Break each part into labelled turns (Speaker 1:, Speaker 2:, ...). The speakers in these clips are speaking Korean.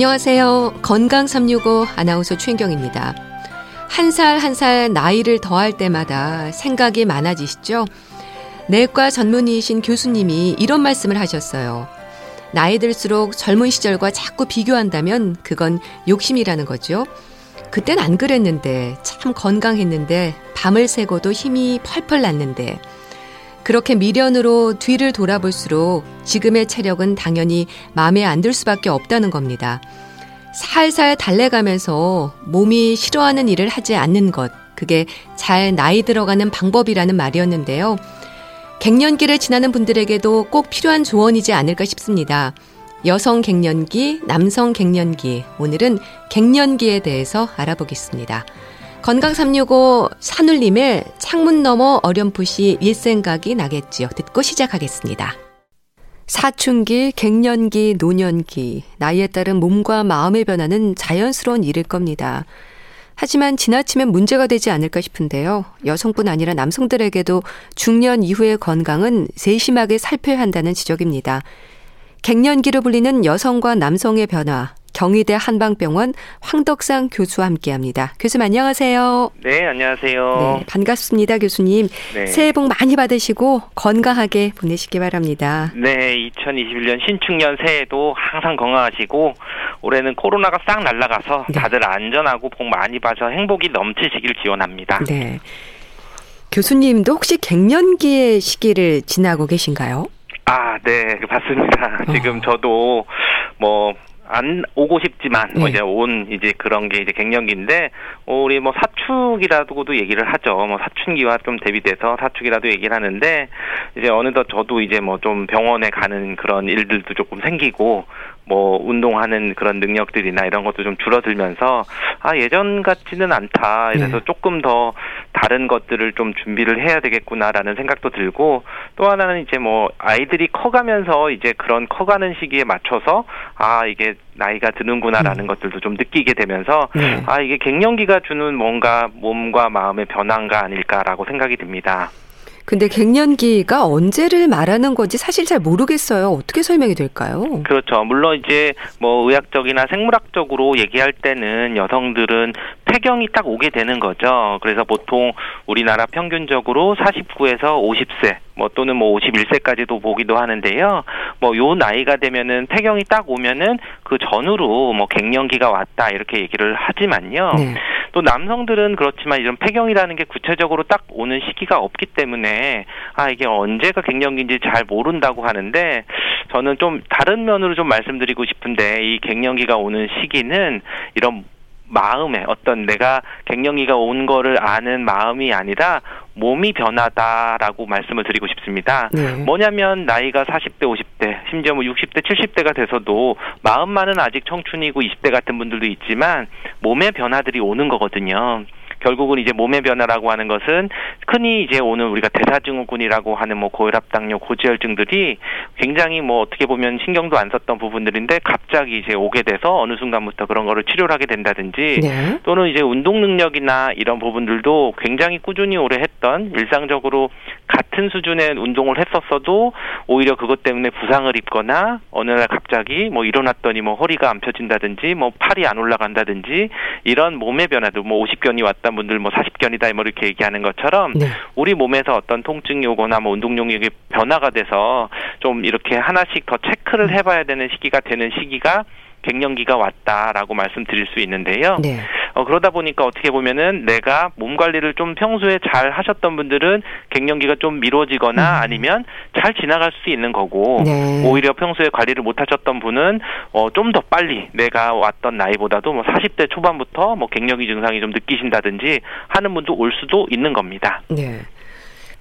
Speaker 1: 안녕하세요. 건강 365 아나운서 최인경입니다. 한살 한 살 나이를 더할 때마다 생각이 많아지시죠? 내과 전문의이신 교수님이 이런 말씀을 하셨어요. 나이 들수록 젊은 시절과 자꾸 비교한다면 그건 욕심이라는 거죠. 그땐 안 그랬는데, 참 건강했는데, 밤을 새고도 힘이 펄펄 났는데, 그렇게 미련으로 뒤를 돌아볼수록 지금의 체력은 당연히 마음에 안 들 수밖에 없다는 겁니다. 살살 달래가면서 몸이 싫어하는 일을 하지 않는 것, 그게 잘 나이 들어가는 방법이라는 말이었는데요. 갱년기를 지나는 분들에게도 꼭 필요한 조언이지 않을까 싶습니다. 여성 갱년기, 남성 갱년기, 오늘은 갱년기에 대해서 알아보겠습니다. 건강 365 산울림의 창문 너머 어렴풋이 옛 생각이 나겠지요. 듣고 시작하겠습니다. 사춘기, 갱년기, 노년기, 나이에 따른 몸과 마음의 변화는 자연스러운 일일 겁니다. 하지만 지나치면 문제가 되지 않을까 싶은데요. 여성뿐 아니라 남성들에게도 중년 이후의 건강은 세심하게 살펴야 한다는 지적입니다. 갱년기로 불리는 여성과 남성의 변화, 경희대 한방병원 황덕상 교수와 함께합니다. 교수님 안녕하세요.
Speaker 2: 네, 안녕하세요.
Speaker 1: 네, 반갑습니다, 교수님. 네. 새해 복 많이 받으시고 건강하게 보내시기 바랍니다.
Speaker 2: 네, 2021년 신축년 새해도 항상 건강하시고 올해는 코로나가 싹 날아가서 네. 다들 안전하고 복 많이 받아 행복이 넘치시길 기원합니다. 네.
Speaker 1: 교수님도 혹시 갱년기의 시기를 지나고 계신가요?
Speaker 2: 아, 네, 맞습니다. 어. 지금 저도 뭐 안 오고 싶지만 뭐 네. 이제 온 이제 그런 게 이제 갱년기인데 우리 뭐 사축이라고도 얘기를 하죠. 뭐 사춘기와 좀 대비돼서 사축이라도 얘기를 하는데 이제 어느덧 저도 이제 뭐 좀 병원에 가는 그런 일들도 조금 생기고 뭐 운동하는 그런 능력들이나 이런 것도 좀 줄어들면서 아 예전 같지는 않다. 그래서 네. 조금 더 다른 것들을 좀 준비를 해야 되겠구나라는 생각도 들고 또 하나는 이제 뭐 아이들이 커가면서 이제 그런 커가는 시기에 맞춰서 아 이게 나이가 드는구나라는 음. 것들도 좀 느끼게 되면서 네. 아 이게 갱년기가 주는 뭔가 몸과 마음의 변화가 아닐까라고 생각이 듭니다.
Speaker 1: 근데 갱년기가 언제를 말하는 건지 사실 잘 모르겠어요. 어떻게 설명이 될까요?
Speaker 2: 그렇죠. 물론 이제 뭐 의학적이나 생물학적으로 얘기할 때는 여성들은 폐경이 딱 오게 되는 거죠. 그래서 보통 우리나라 평균적으로 49에서 50세 뭐 또는 뭐 51세까지도 보기도 하는데요. 뭐 요 나이가 되면은 폐경이 딱 오면은 그 전후로 뭐 갱년기가 왔다 이렇게 얘기를 하지만요. 네. 또 남성들은 그렇지만 이런 폐경이라는 게 구체적으로 딱 오는 시기가 없기 때문에 아 이게 언제가 갱년기인지 잘 모른다고 하는데 저는 좀 다른 면으로 좀 말씀드리고 싶은데 이 갱년기가 오는 시기는 이런 마음에 어떤 내가 갱년기가 온 거를 아는 마음이 아니라 몸이 변하다라고 말씀을 드리고 싶습니다. 네. 뭐냐면 나이가 40대, 50대, 심지어 뭐 60대, 70대가 돼서도 마음만은 아직 청춘이고 20대 같은 분들도 있지만 몸의 변화들이 오는 거거든요. 결국은 이제 몸의 변화라고 하는 것은 흔히 이제 오는 우리가 대사증후군이라고 하는 뭐 고혈압, 당뇨, 고지혈증들이 굉장히 뭐 어떻게 보면 신경도 안 썼던 부분들인데 갑자기 이제 오게 돼서 어느 순간부터 그런 거를 치료를 하게 된다든지 네. 또는 이제 운동 능력이나 이런 부분들도 굉장히 꾸준히 오래 했던 일상적으로 같은 수준의 운동을 했었어도 오히려 그것 때문에 부상을 입거나 어느 날 갑자기 뭐 일어났더니 뭐 허리가 안 펴진다든지 뭐 팔이 안 올라간다든지 이런 몸의 변화도 뭐 50견이 왔다 분들 뭐 40견이다 뭐 이렇게 얘기하는 것처럼 네. 우리 몸에서 어떤 통증이 오거나 뭐 운동 능력이 변화가 돼서 좀 이렇게 하나씩 더 체크를 해봐야 되는 시기가 되는 시기가 갱년기가 왔다라고 말씀드릴 수 있는데요. 네. 어, 그러다 보니까 어떻게 보면은 내가 몸 관리를 좀 평소에 잘 하셨던 분들은 갱년기가 좀 미뤄지거나 음. 아니면 잘 지나갈 수 있는 거고 네. 오히려 평소에 관리를 못 하셨던 분은 어, 좀 더 빨리 내가 왔던 나이보다도 뭐 40대 초반부터 뭐 갱년기 증상이 좀 느끼신다든지 하는 분도 올 수도 있는 겁니다. 네.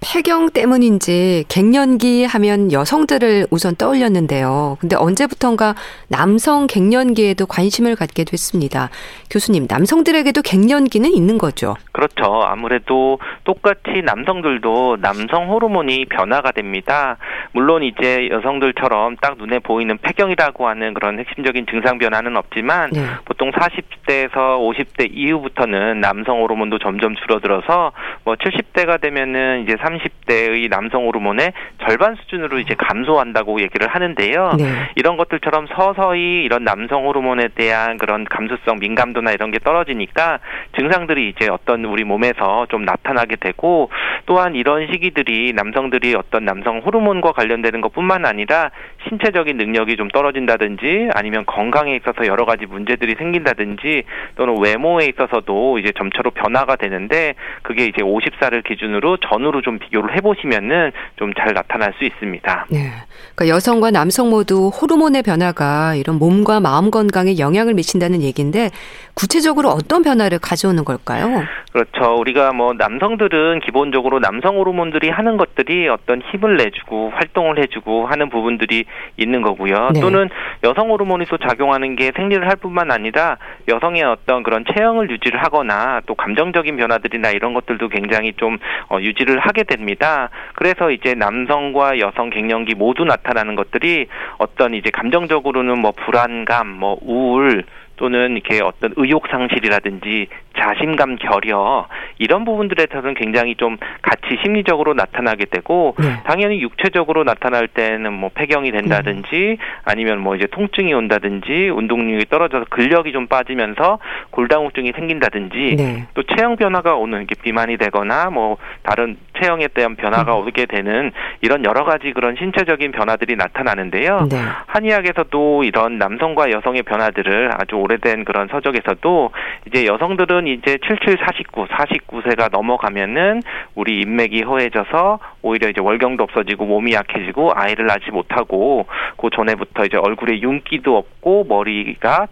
Speaker 1: 폐경 때문인지 갱년기 하면 여성들을 우선 떠올렸는데요. 근데 언제부턴가 남성 갱년기에도 관심을 갖게 됐습니다. 교수님, 남성들에게도 갱년기는 있는 거죠?
Speaker 2: 그렇죠. 아무래도 똑같이 남성들도 남성 호르몬이 변화가 됩니다. 물론 이제 여성들처럼 딱 눈에 보이는 폐경이라고 하는 그런 핵심적인 증상 변화는 없지만 네. 보통 40 40대에서 50대 이후부터는 남성 호르몬도 점점 줄어들어서 뭐 70대가 되면은 이제 30대의 남성 호르몬의 절반 수준으로 이제 감소한다고 얘기를 하는데요. 네. 이런 것들처럼 서서히 이런 남성 호르몬에 대한 그런 감수성 민감도나 이런 게 떨어지니까 증상들이 이제 어떤 우리 몸에서 좀 나타나게 되고 또한 이런 시기들이 남성들이 어떤 남성 호르몬과 관련되는 것뿐만 아니라 신체적인 능력이 좀 떨어진다든지 아니면 건강에 있어서 여러 가지 문제들이 생긴다든지 또는 외모에 있어서도 이제 점차로 변화가 되는데 그게 이제 50살을 기준으로 전후로 좀 비교를 해보시면은 좀 잘 나타날 수 있습니다.
Speaker 1: 네. 그러니까 여성과 남성 모두 호르몬의 변화가 이런 몸과 마음 건강에 영향을 미친다는 얘기인데 구체적으로 어떤 변화를 가져오는 걸까요?
Speaker 2: 그렇죠. 우리가 뭐 남성들은 기본적으로 남성 호르몬들이 하는 것들이 어떤 힘을 내주고 활동을 해주고 하는 부분들이 있는 거고요. 네. 또는 여성 호르몬이 또 작용하는 게 생리를 할 뿐만 아니라 여성의 어떤 그런 체형을 유지를 하거나 또 감정적인 변화들이나 이런 것들도 굉장히 좀 어, 유지를 하게 됩니다. 그래서 이제 남성과 여성 갱년기 모두 나타나는 것들이 어떤 이제 감정적으로는 뭐 불안감, 뭐 우울 또는 이렇게 어떤 의욕 상실이라든지 자신감 결여 이런 부분들에 대해서는 굉장히 좀 같이 심리적으로 나타나게 되고 네. 당연히 육체적으로 나타날 때는 뭐 폐경이 된다든지 음. 아니면 뭐 이제 통증이 온다든지 운동력이 떨어져서 근력이 좀 빠지면서 골다공증이 생긴다든지 네. 또 체형 변화가 오는 이게 비만이 되거나 뭐 다른 체형에 대한 변화가 음. 오게 되는 이런 여러 가지 그런 신체적인 변화들이 나타나는데요. 네. 한의학에서도 이런 남성과 여성의 변화들을 아주 오래된 그런 서적에서도 이제 여성들은 이제 77, 49, 49세가 넘어가면은 우리 인맥이 허해져서 오히려 이제 월경도 없어지고 몸이 약해지고 아이를 낳지 못하고 그 전에부터 이제 얼굴에 윤기도 없고 머리가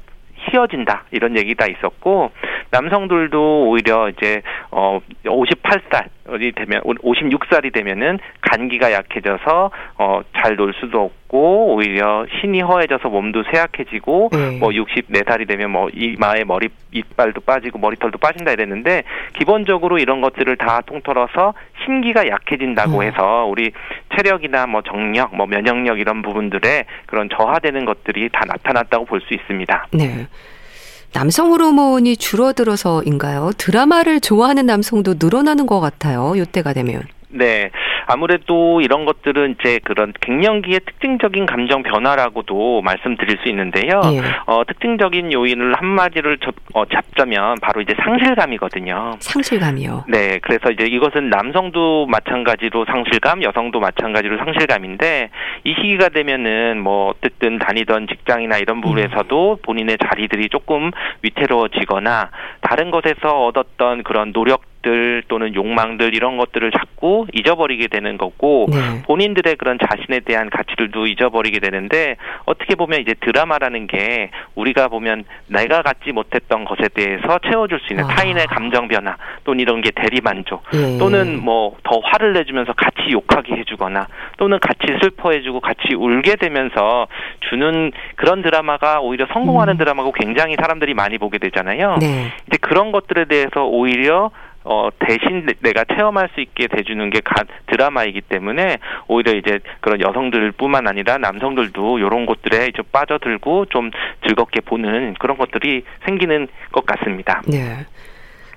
Speaker 2: 휘어진다 이런 얘기가 있었고 남성들도 오히려 이제 어 58살이 되면 56살이 되면은 간기가 약해져서 어잘 놀 수도 없고 오히려 신이 허해져서 몸도 쇠약해지고 네. 뭐 64살이 되면 뭐 이마에 머리 이빨도 빠지고 머리털도 빠진다 이랬는데 기본적으로 이런 것들을 다 통틀어서 신기가 약해진다고 음. 해서 우리 체력이나 뭐 정력, 뭐 면역력 이런 부분들에 그런 저하되는 것들이 다 나타났다고 볼 수 있습니다.
Speaker 1: 네. 남성 호르몬이 줄어들어서인가요? 드라마를 좋아하는 남성도 늘어나는 것 같아요. 이때가 되면.
Speaker 2: 네. 아무래도 이런 것들은 이제 그런 갱년기의 특징적인 감정 변화라고도 말씀드릴 수 있는데요. 예. 어, 특징적인 요인을 한마디를 접, 어, 잡자면 바로 이제 상실감이거든요.
Speaker 1: 상실감이요.
Speaker 2: 네. 그래서 이제 이것은 남성도 마찬가지로 상실감, 여성도 마찬가지로 상실감인데 이 시기가 되면은 뭐 어쨌든 다니던 직장이나 이런 부분에서도 음. 본인의 자리들이 조금 위태로워지거나 다른 것에서 얻었던 그런 노력 들 또는 욕망들 이런 것들을 자꾸 잊어버리게 되는 거고 네. 본인들의 그런 자신에 대한 가치들도 잊어버리게 되는데 어떻게 보면 이제 드라마라는 게 우리가 보면 내가 갖지 못했던 것에 대해서 채워줄 수 있는 아. 타인의 감정 변화 또는 이런 게 대리만족 예. 또는 뭐 더 화를 내주면서 같이 욕하게 해주거나 또는 같이 슬퍼해주고 같이 울게 되면서 주는 그런 드라마가 오히려 성공하는 음. 드라마고 굉장히 사람들이 많이 보게 되잖아요. 네. 이제 그런 것들에 대해서 오히려 어, 대신 내가 체험할 수 있게 돼주는 게 가, 드라마이기 때문에 오히려 이제 그런 여성들뿐만 아니라 남성들도 이런 것들에 이제 빠져들고 좀 즐겁게 보는 그런 것들이 생기는 것 같습니다.
Speaker 1: 네.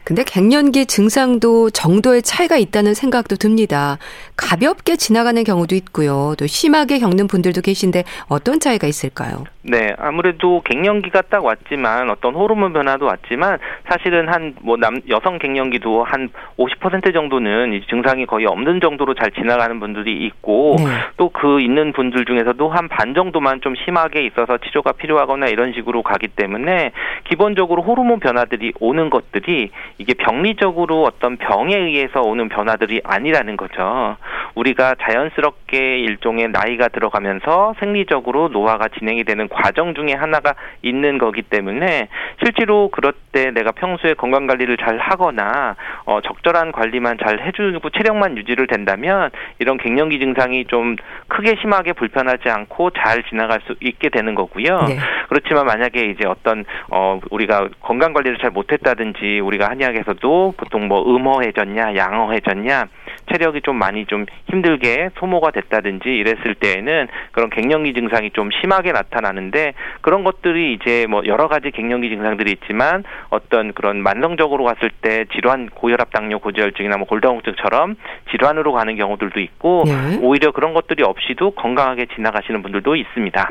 Speaker 1: 근데 갱년기 증상도 정도의 차이가 있다는 생각도 듭니다. 가볍게 지나가는 경우도 있고요. 또 심하게 겪는 분들도 계신데 어떤 차이가 있을까요?
Speaker 2: 네, 아무래도 갱년기가 딱 왔지만 어떤 호르몬 변화도 왔지만 사실은 한 뭐 남 여성 갱년기도 한 50% 정도는 이 증상이 거의 없는 정도로 잘 지나가는 분들이 있고 네. 또그 있는 분들 중에서도 한 반 정도만 좀 심하게 있어서 치료가 필요하거나 이런 식으로 가기 때문에 기본적으로 호르몬 변화들이 오는 것들이 이게 병리적으로 어떤 병에 의해서 오는 변화들이 아니라는 거죠. 우리가 자연스럽게 일종의 나이가 들어가면서 생리적으로 노화가 진행이 되는 과정 중에 하나가 있는 거기 때문에 실제로 그럴 때 내가 평소에 건강 관리를 잘 하거나 어, 적절한 관리만 잘 해주고 체력만 유지를 된다면 이런 갱년기 증상이 좀 크게 심하게 불편하지 않고 잘 지나갈 수 있게 되는 거고요. 네. 그렇지만 만약에 이제 어떤 어, 우리가 건강 관리를 잘 못했다든지 우리가 한 의학에서도 보통 뭐 음허해졌냐 양허해졌냐 체력이 좀 많이 좀 힘들게 소모가 됐다든지 이랬을 때에는 그런 갱년기 증상이 좀 심하게 나타나는데 그런 것들이 이제 뭐 여러 가지 갱년기 증상들이 있지만 어떤 그런 만성적으로 갔을 때 질환 고혈압 당뇨 고지혈증이나 뭐 골다공증처럼 질환으로 가는 경우들도 있고 네. 오히려 그런 것들이 없이도 건강하게 지나가시는 분들도 있습니다.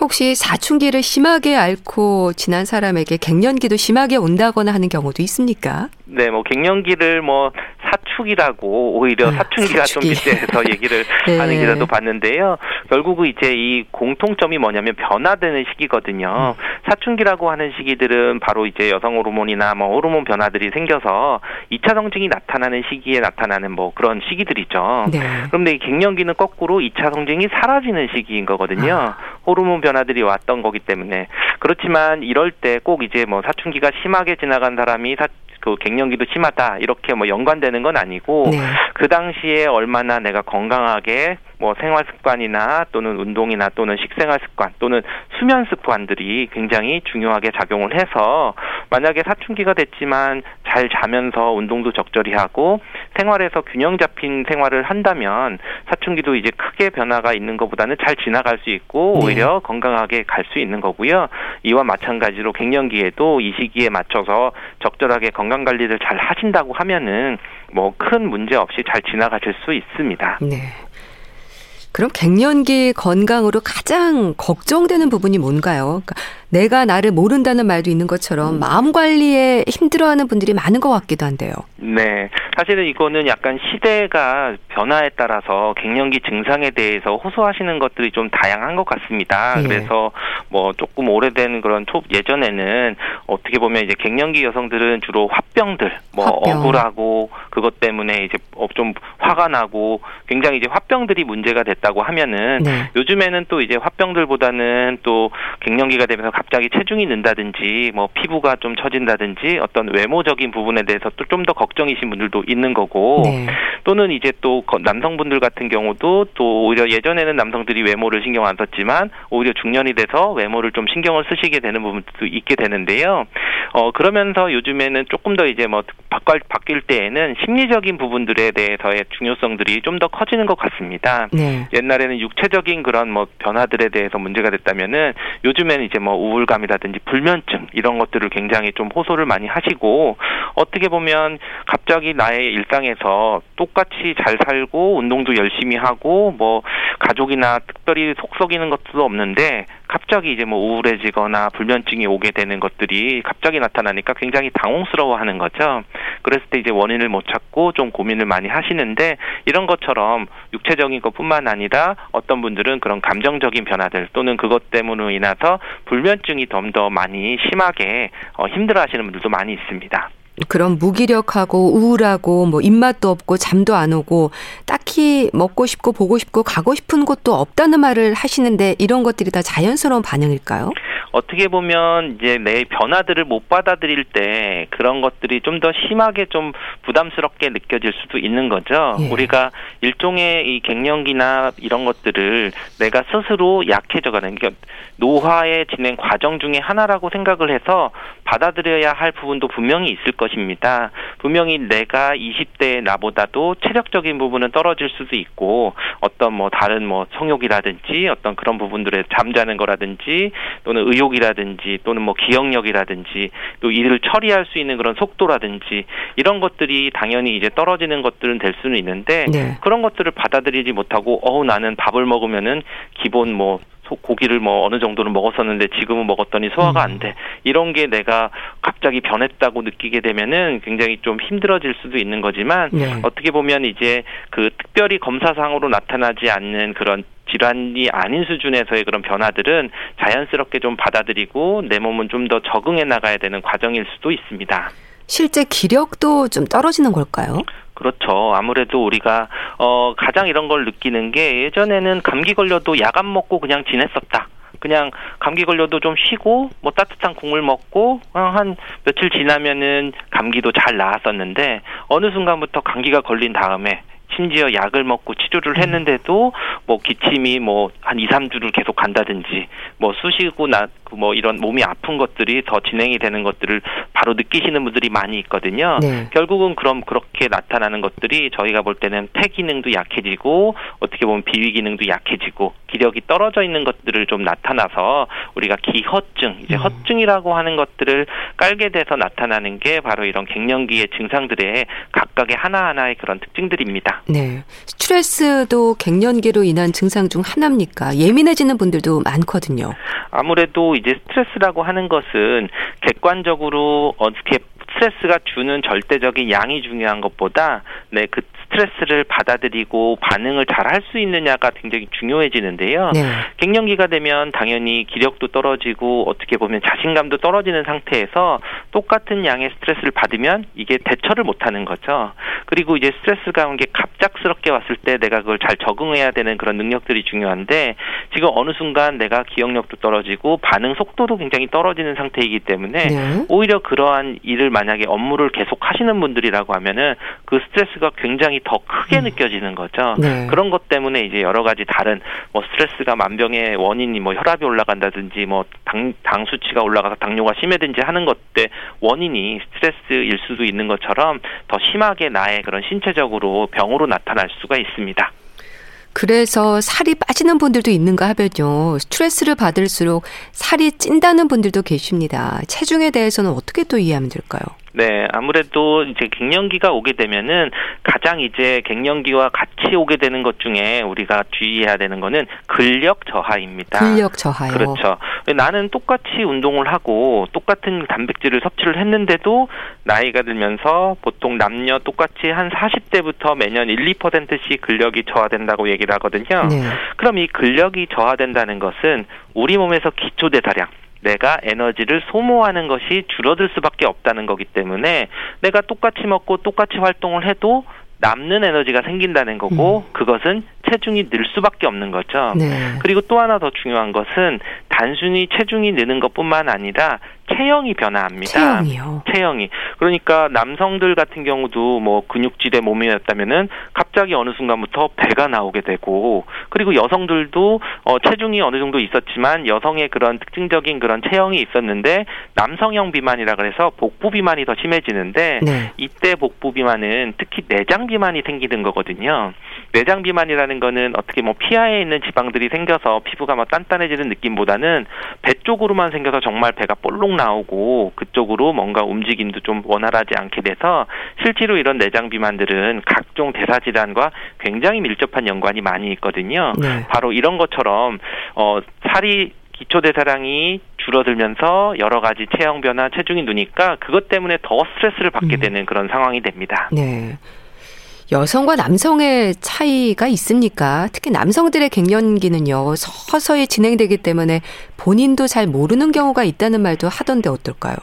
Speaker 1: 혹시 사춘기를 심하게 앓고 지난 사람에게 갱년기도 심하게 온다거나 하는 경우도 있습니까?
Speaker 2: 네, 뭐 갱년기를 뭐 사축이라고 오히려 아, 사춘기가 사춘기. 좀 빗대서 얘기를 네. 하는 기사도 봤는데요. 결국은 이제 이 공통점이 뭐냐면 변화되는 시기거든요. 음. 사춘기라고 하는 시기들은 바로 이제 여성 호르몬이나 뭐 호르몬 변화들이 생겨서 2차 성징이 나타나는 시기에 나타나는 뭐 그런 시기들이죠. 네. 그런데 이 갱년기는 거꾸로 2차 성징이 사라지는 시기인 거거든요. 아. 호르몬 변화들이 왔던 거기 때문에 그렇지만 이럴 때 꼭 이제 뭐 사춘기가 심하게 지나간 사람이 사, 그 갱년기도 심하다 이렇게 뭐 연관되는 건 아니고 네. 그 당시에 얼마나 내가 건강하게 뭐 생활 습관이나 또는 운동이나 또는 식생활 습관 또는 수면 습관들이 굉장히 중요하게 작용을 해서 만약에 사춘기가 됐지만 잘 자면서 운동도 적절히 하고 생활에서 균형 잡힌 생활을 한다면 사춘기도 이제 크게 변화가 있는 것보다는 잘 지나갈 수 있고 네. 오히려 네. 건강하게 갈 수 있는 거고요. 이와 마찬가지로 갱년기에도 이 시기에 맞춰서 적절하게 건강 관리를 잘 하신다고 하면은 뭐 큰 문제 없이 잘 지나가실 수 있습니다. 네.
Speaker 1: 그럼 갱년기 건강으로 가장 걱정되는 부분이 뭔가요? 그러니까 내가 나를 모른다는 말도 있는 것처럼 음. 마음 관리에 힘들어하는 분들이 많은 것 같기도 한데요.
Speaker 2: 네, 사실은 이거는 약간 시대가 변화에 따라서 갱년기 증상에 대해서 호소하시는 것들이 좀 다양한 것 같습니다. 네. 그래서 뭐 조금 오래된 그런 톱 예전에는 어떻게 보면 이제 갱년기 여성들은 주로 화병들, 뭐 화병. 억울하고 그것 때문에 이제 좀 화가 나고 굉장히 이제 화병들이 문제가 됐다고 하면은 네. 요즘에는 또 이제 화병들보다는 또 갱년기가 되면서 갑자기 체중이 는다든지 뭐 피부가 좀 처진다든지 어떤 외모적인 부분에 대해서 또 좀 더 걱정이신 분들도 있는 거고 네. 또는 이제 또 남성분들 같은 경우도 또 오히려 예전에는 남성들이 외모를 신경 안 썼지만 오히려 중년이 돼서 외모를 좀 신경을 쓰시게 되는 부분도 있게 되는데요. 어 그러면서 요즘에는 조금 더 이제 뭐 바뀔 바뀔 때에는 심리적인 부분들에 대해서의 중요성들이 좀 더 커지는 것 같습니다. 네. 옛날에는 육체적인 그런 뭐 변화들에 대해서 문제가 됐다면은 요즘에는 이제 뭐 우울감이라든지 불면증 이런 것들을 굉장히 좀 호소를 많이 하시고 어떻게 보면 갑자기 나의 일상에서 똑같이 잘 살고 운동도 열심히 하고 뭐 가족이나 특별히 속 썩이는 것도 없는데 갑자기 이제 뭐 우울해지거나 불면증이 오게 되는 것들이 갑자기 나타나니까 굉장히 당혹스러워하는 거죠. 그랬을 때 이제 원인을 못 찾고 좀 고민을 많이 하시는데 이런 것처럼 육체적인 것뿐만 아니라 어떤 분들은 그런 감정적인 변화들 또는 그것 때문으로 인해서 불면증이 좀 더 많이 심하게 어, 힘들어하시는 분들도 많이 있습니다.
Speaker 1: 그런 무기력하고 우울하고 뭐 입맛도 없고 잠도 안 오고 딱히 먹고 싶고 보고 싶고 가고 싶은 곳도 없다는 말을 하시는데 이런 것들이 다 자연스러운 반응일까요?
Speaker 2: 어떻게 보면 이제 내 변화들을 못 받아들일 때 그런 것들이 좀 더 심하게 좀 부담스럽게 느껴질 수도 있는 거죠. 예. 우리가 일종의 이 갱년기나 이런 것들을 내가 스스로 약해져가는 게 노화의 진행 과정 중에 하나라고 생각을 해서 받아들여야 할 부분도 분명히 있을 것입니다. 분명히 내가 20대 나보다도 체력적인 부분은 떨어질 수도 있고 어떤 뭐 다른 뭐 성욕이라든지 어떤 그런 부분들에 잠자는 거라든지 또는 의욕 기록이라든지 또는 뭐 기억력이라든지 또 일을 처리할 수 있는 그런 속도라든지 이런 것들이 당연히 이제 떨어지는 것들은 될 수는 있는데 네. 그런 것들을 받아들이지 못하고 어우 나는 밥을 먹으면은 기본 뭐 고기를 뭐 어느 정도는 먹었었는데 지금은 먹었더니 소화가 안 돼. 이런 게 내가 갑자기 변했다고 느끼게 되면은 굉장히 좀 힘들어질 수도 있는 거지만 네. 어떻게 보면 이제 그 특별히 검사상으로 나타나지 않는 그런 질환이 아닌 수준에서의 그런 변화들은 자연스럽게 좀 받아들이고 내 몸은 좀 더 적응해 나가야 되는 과정일 수도 있습니다.
Speaker 1: 실제 기력도 좀 떨어지는 걸까요?
Speaker 2: 그렇죠. 아무래도 우리가 어 가장 이런 걸 느끼는 게 예전에는 감기 걸려도 약 안 먹고 그냥 지냈었다. 그냥 감기 걸려도 좀 쉬고 뭐 따뜻한 국물 먹고 한 며칠 지나면은 감기도 잘 나았었는데 어느 순간부터 감기가 걸린 다음에 심지어 약을 먹고 치료를 했는데도 뭐 기침이 뭐 한 2, 3주를 계속 간다든지 뭐 쑤시고 나그 뭐 이런 몸이 아픈 것들이 더 진행이 되는 것들을 바로 느끼시는 분들이 많이 있거든요. 네. 결국은 그럼 그렇게 나타나는 것들이 저희가 볼 때는 폐 기능도 약해지고 어떻게 보면 비위 기능도 약해지고 기력이 떨어져 있는 것들을 좀 나타나서 우리가 기허증, 이제 음. 허증이라고 하는 것들을 깔게 돼서 나타나는 게 바로 이런 갱년기의 증상들의 각각의 하나하나의 그런 특징들입니다.
Speaker 1: 네. 스트레스도 갱년기로 인한 증상 중 하나입니까? 예민해지는 분들도 많거든요.
Speaker 2: 아무래도 이제 스트레스라고 하는 것은 객관적으로 어떻게 스트레스가 주는 절대적인 양이 중요한 것보다 네, 그 스트레스를 받아들이고 반응을 잘 할 수 있느냐가 굉장히 중요해지는데요. 네. 갱년기가 되면 당연히 기력도 떨어지고 어떻게 보면 자신감도 떨어지는 상태에서 똑같은 양의 스트레스를 받으면 이게 대처를 못 하는 거죠. 그리고 이제 스트레스가 온 게 갑작스럽게 왔을 때 내가 그걸 잘 적응해야 되는 그런 능력들이 중요한데 지금 어느 순간 내가 기억력도 떨어지고 반응 속도도 굉장히 떨어지는 상태이기 때문에 네. 오히려 그러한 일을 만약에 업무를 계속 하시는 분들이라고 하면은 그 스트레스가 굉장히 더 크게 음. 느껴지는 거죠. 네. 그런 것 때문에 이제 여러 가지 다른 뭐 스트레스가 만병의 원인이 뭐 혈압이 올라간다든지 뭐 당 당 수치가 올라가서 당뇨가 심해든지 하는 것때 원인이 스트레스일 수도 있는 것처럼 더 심하게 나의 그런 신체적으로 병으로 나타날 수가 있습니다.
Speaker 1: 그래서 살이 빠지는 분들도 있는가 하면요. 스트레스를 받을수록 살이 찐다는 분들도 계십니다. 체중에 대해서는 어떻게 또 이해하면 될까요?
Speaker 2: 네, 아무래도 이제 갱년기가 오게 되면은 가장 이제 갱년기와 같이 오게 되는 것 중에 우리가 주의해야 되는 거는 근력 저하입니다.
Speaker 1: 근력 저하요.
Speaker 2: 그렇죠. 나는 똑같이 운동을 하고 똑같은 단백질을 섭취를 했는데도 나이가 들면서 보통 남녀 똑같이 한 40대부터 매년 1, 2%씩 근력이 저하된다고 얘기를 하거든요. 네. 그럼 이 근력이 저하된다는 것은 우리 몸에서 기초 대사량 내가 에너지를 소모하는 것이 줄어들 수밖에 없다는 거기 때문에 내가 똑같이 먹고 똑같이 활동을 해도 남는 에너지가 생긴다는 거고 음. 그것은 체중이 늘 수밖에 없는 거죠. 네. 그리고 또 하나 더 중요한 것은 단순히 체중이 느는 것뿐만 아니라 체형이 변화합니다.
Speaker 1: 체형이요.
Speaker 2: 체형이. 그러니까 남성들 같은 경우도 뭐 근육질의 몸이었다면은 갑자기 어느 순간부터 배가 나오게 되고 그리고 여성들도 어 체중이 어느 정도 있었지만 여성의 그런 특징적인 그런 체형이 있었는데 남성형 비만이라 그래서 복부 비만이 더 심해지는데 네. 이때 복부 비만은 특히 내장 비만이 생기는 거거든요. 내장 비만이라는 거는 어떻게 뭐 피하에 있는 지방들이 생겨서 피부가 막 단단해지는 느낌보다는 배 쪽으로만 생겨서 정말 배가 볼록 나오고 그쪽으로 뭔가 움직임도 좀 원활하지 않게 돼서 실제로 이런 내장 비만들은 각종 대사 질환과 굉장히 밀접한 연관이 많이 있거든요. 네. 바로 이런 것처럼 어 살이 기초 대사량이 줄어들면서 여러 가지 체형 변화, 체중이 느니까 그것 때문에 더 스트레스를 받게 음. 되는 그런 상황이 됩니다.
Speaker 1: 네. 여성과 남성의 차이가 있습니까? 특히 남성들의 갱년기는요, 서서히 진행되기 때문에 본인도 잘 모르는 경우가 있다는 말도 하던데 어떨까요?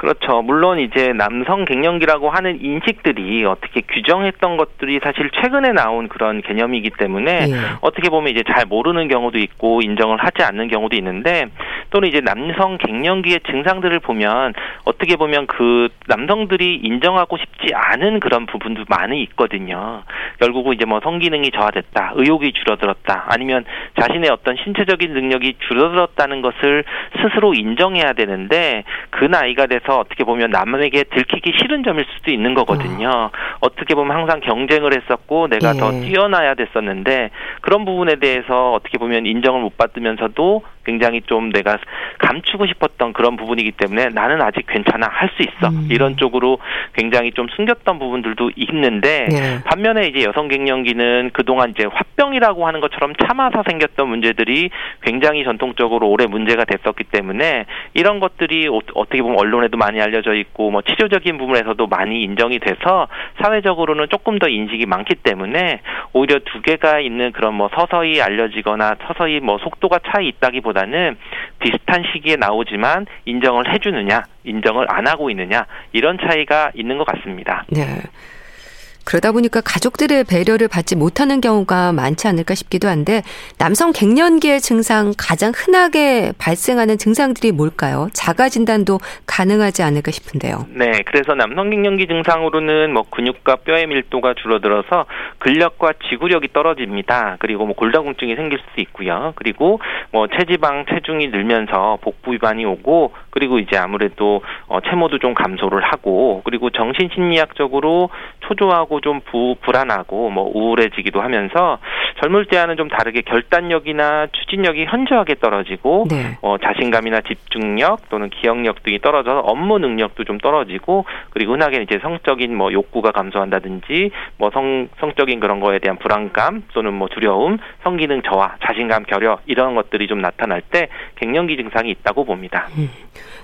Speaker 2: 그렇죠. 물론 이제 남성 갱년기라고 하는 인식들이 어떻게 규정했던 것들이 사실 최근에 나온 그런 개념이기 때문에 예. 어떻게 보면 이제 잘 모르는 경우도 있고 인정을 하지 않는 경우도 있는데 또는 이제 남성 갱년기의 증상들을 보면 어떻게 보면 그 남성들이 인정하고 싶지 않은 그런 부분도 많이 있거든요. 결국은 이제 뭐 성기능이 저하됐다, 의욕이 줄어들었다, 아니면 자신의 어떤 신체적인 능력이 줄어들었다는 것을 스스로 인정해야 되는데 그 나이가 돼서 대해서 어떻게 보면 남에게 들키기 싫은 점일 수도 있는 거거든요. 어. 떻게 보면 항상 경쟁을 했었고 내가 예. 더 뛰어나야 됐었는데 그런 부분에 대해서 어떻게 보면 인정을 못 받으면서도 굉장히 좀 내가 감추고 싶었던 그런 부분이기 때문에 나는 아직 괜찮아 할 수 있어 음. 이런 쪽으로 굉장히 좀 숨겼던 부분들도 있는데 네. 반면에 이제 여성 갱년기는 그동안 이제 화병이라고 하는 것처럼 참아서 생겼던 문제들이 굉장히 전통적으로 오래 문제가 됐었기 때문에 이런 것들이 어떻게 보면 언론에도 많이 알려져 있고 뭐 치료적인 부분에서도 많이 인정이 돼서 사회적으로는 조금 더 인식이 많기 때문에 오히려 두 개가 있는 그런 뭐 서서히 알려지거나 서서히 뭐 속도가 차이 있다기보다 보다는 비슷한 시기에 나오지만 인정을 해주느냐, 인정을 안 하고 있느냐 이런 차이가 있는 것 같습니다.
Speaker 1: 네. 그러다 보니까 가족들의 배려를 받지 못하는 경우가 많지 않을까 싶기도 한데 남성 갱년기의 증상 가장 흔하게 발생하는 증상들이 뭘까요? 자가 진단도 가능하지 않을까 싶은데요.
Speaker 2: 네, 그래서 남성 갱년기 증상으로는 뭐 근육과 뼈의 밀도가 줄어들어서 근력과 지구력이 떨어집니다. 그리고 뭐 골다공증이 생길 수 있고요. 그리고 뭐 체지방, 체중이 늘면서 복부 위반이 오고 그리고 이제 아무래도 어, 체모도 좀 감소를 하고 그리고 정신 심리학적으로 초조 하고 좀 부, 불안하고 뭐 우울해지기도 하면서 젊을 때와는 좀 다르게 결단력이나 추진력이 현저하게 떨어지고 네. 어, 자신감이나 집중력 또는 기억력 등이 떨어져서 업무 능력도 좀 떨어지고 그리고 흔하게 이제 성적인 뭐 욕구가 감소한다든지 뭐 성, 성적인 그런 거에 대한 불안감 또는 뭐 두려움, 성기능 저하, 자신감 결여 이런 것들이 좀 나타날 때 갱년기 증상이 있다고 봅니다. 음.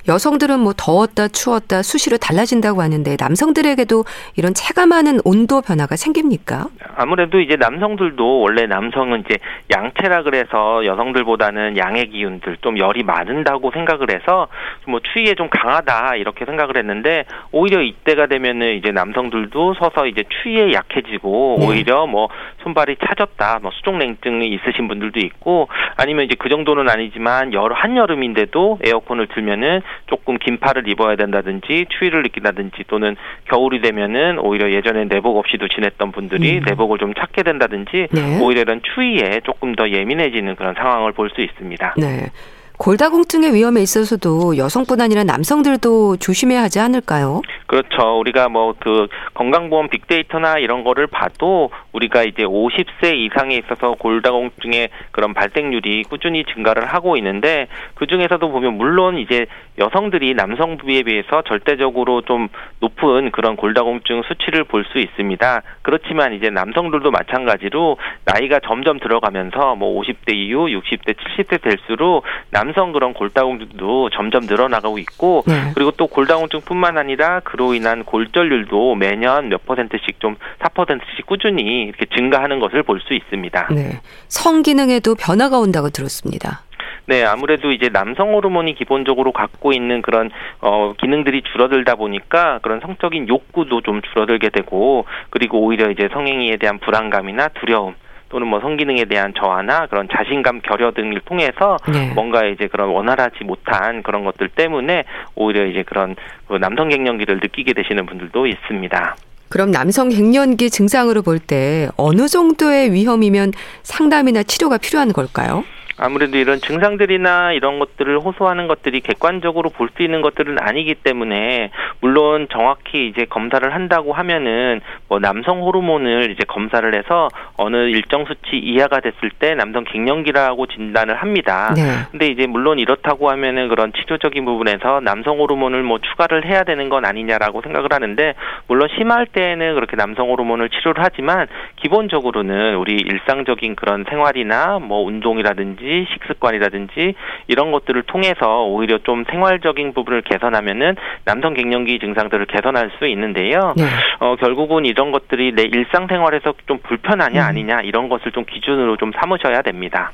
Speaker 1: 여성들은 뭐 더웠다 추웠다 수시로 달라진다고 하는데 남성들에게도 이런 체감하는 온도 변화가 생깁니까?
Speaker 2: 아무래도 이제 남성들도 원래 남성은 이제 양체라 그래서 여성들보다는 양의 기운들 좀 열이 많은다고 생각을 해서 뭐 추위에 좀 강하다 이렇게 생각을 했는데 오히려 이때가 되면은 이제 남성들도 서서 이제 추위에 약해지고 네. 오히려 뭐 손발이 차졌다 뭐 수족냉증이 있으신 분들도 있고 아니면 이제 그 정도는 아니지만 여 한여름인데도 에어컨을 틀면은 조금 긴 팔을 입어야 된다든지 추위를 느낀다든지 또는 겨울이 되면은 오히려 예전에 내복 없이도 지냈던 분들이 음. 내복을 좀 찾게 된다든지 네. 오히려 이런 추위에 조금 더 예민해지는 그런 상황을 볼 수 있습니다.
Speaker 1: 네. 골다공증의 위험에 있어서도 여성뿐 아니라 남성들도 조심해야 하지 않을까요?
Speaker 2: 그렇죠. 우리가 뭐 그 건강보험 빅데이터나 이런 거를 봐도 우리가 이제 50세 이상에 있어서 골다공증의 그런 발생률이 꾸준히 증가를 하고 있는데 그 중에서도 보면 물론 이제 여성들이 남성 부에 비해서 절대적으로 좀 높은 그런 골다공증 수치를 볼 수 있습니다. 그렇지만 이제 남성들도 마찬가지로 나이가 점점 들어가면서 뭐 50대 이후 60대 70대 될수록 남성 그런 골다공증도 점점 늘어나가고 있고 네. 그리고 또 골다공증뿐만 아니라 그로 인한 골절률도 매년 몇 퍼센트씩 좀 4%씩 꾸준히 이렇게 증가하는 것을 볼 수 있습니다.
Speaker 1: 네. 성 기능에도 변화가 온다고 들었습니다.
Speaker 2: 네, 아무래도 이제 남성 호르몬이 기본적으로 갖고 있는 그런 어 기능들이 줄어들다 보니까 그런 성적인 욕구도 좀 줄어들게 되고 그리고 오히려 이제 성행위에 대한 불안감이나 두려움 또는 뭐 성기능에 대한 저하나 그런 자신감 결여 등을 통해서 네. 뭔가 이제 그런 원활하지 못한 그런 것들 때문에 오히려 이제 그런 그 남성 갱년기를 느끼게 되시는 분들도 있습니다.
Speaker 1: 그럼 남성 갱년기 증상으로 볼 때 어느 정도의 위험이면 상담이나 치료가 필요한 걸까요?
Speaker 2: 아무래도 이런 증상들이나 이런 것들을 호소하는 것들이 객관적으로 볼 수 있는 것들은 아니기 때문에 물론 정확히 이제 검사를 한다고 하면은 뭐 남성 호르몬을 이제 검사를 해서 어느 일정 수치 이하가 됐을 때 남성 갱년기라고 진단을 합니다. 네. 근데 이제 물론 이렇다고 하면은 그런 치료적인 부분에서 남성 호르몬을 뭐 추가를 해야 되는 건 아니냐라고 생각을 하는데 물론 심할 때에는 그렇게 남성 호르몬을 치료를 하지만 기본적으로는 우리 일상적인 그런 생활이나 뭐 운동이라든지 습관이라든지 식습관이라든지 이런 것들을 통해서 오히려 좀 생활적인 부분을 개선하면은 남성 갱년기 증상들을 개선할 수 있는데요. 네. 어, 결국은 이런 것들이 내 일상생활에서 좀 불편하냐 음. 아니냐 이런 것을 좀 기준으로 좀 삼으셔야 됩니다.